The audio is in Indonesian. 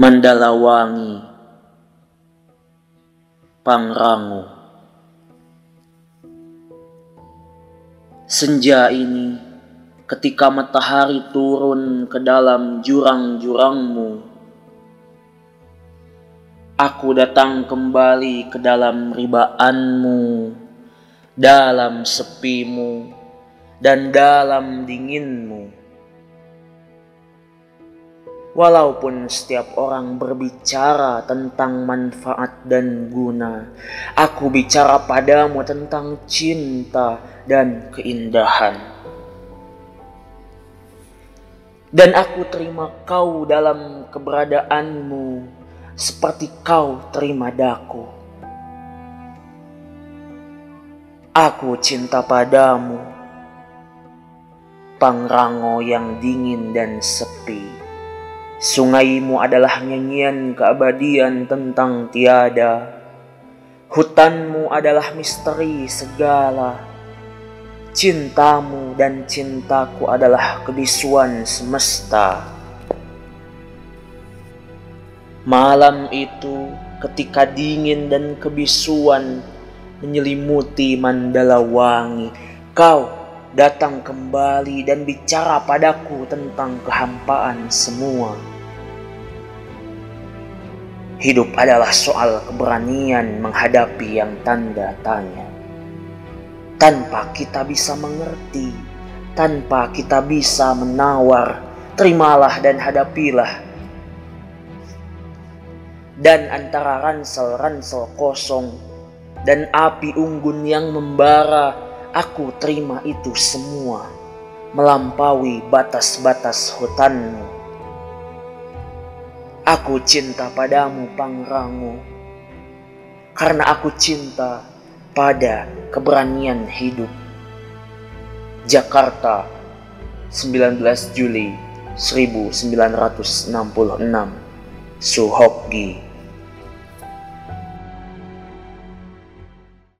Mandalawangi. Pangrango. Senja ini ketika matahari turun ke dalam jurang-jurangmu Aku datang kembali ke dalam ribaanmu Dalam sepimu dan dalam dinginmu Walaupun setiap orang berbicara tentang manfaat dan guna, aku bicara padamu tentang cinta dan keindahan. Dan aku terima kau dalam keberadaanmu seperti kau terima daku. Aku cinta padamu, pangrango yang dingin dan sepi Sungaimu adalah nyanyian keabadian tentang tiada. Hutanmu adalah misteri segala. Cintamu dan cintaku adalah kebisuan semesta. Malam itu ketika dingin dan kebisuan menyelimuti Mandala Wangi, kau datang kembali dan bicara padaku tentang kehampaan semua. Hidup adalah soal keberanian menghadapi yang tanda tanya. Tanpa kita bisa mengerti, tanpa kita bisa menawar, terimalah dan hadapilah. Dan antara ransel-ransel kosong dan api unggun yang membara, aku terima itu semua melampaui batas-batas hutanmu Aku cinta padamu Pangrango karena aku cinta pada keberanian hidup. Jakarta 19 Juli 1966 Suhokgi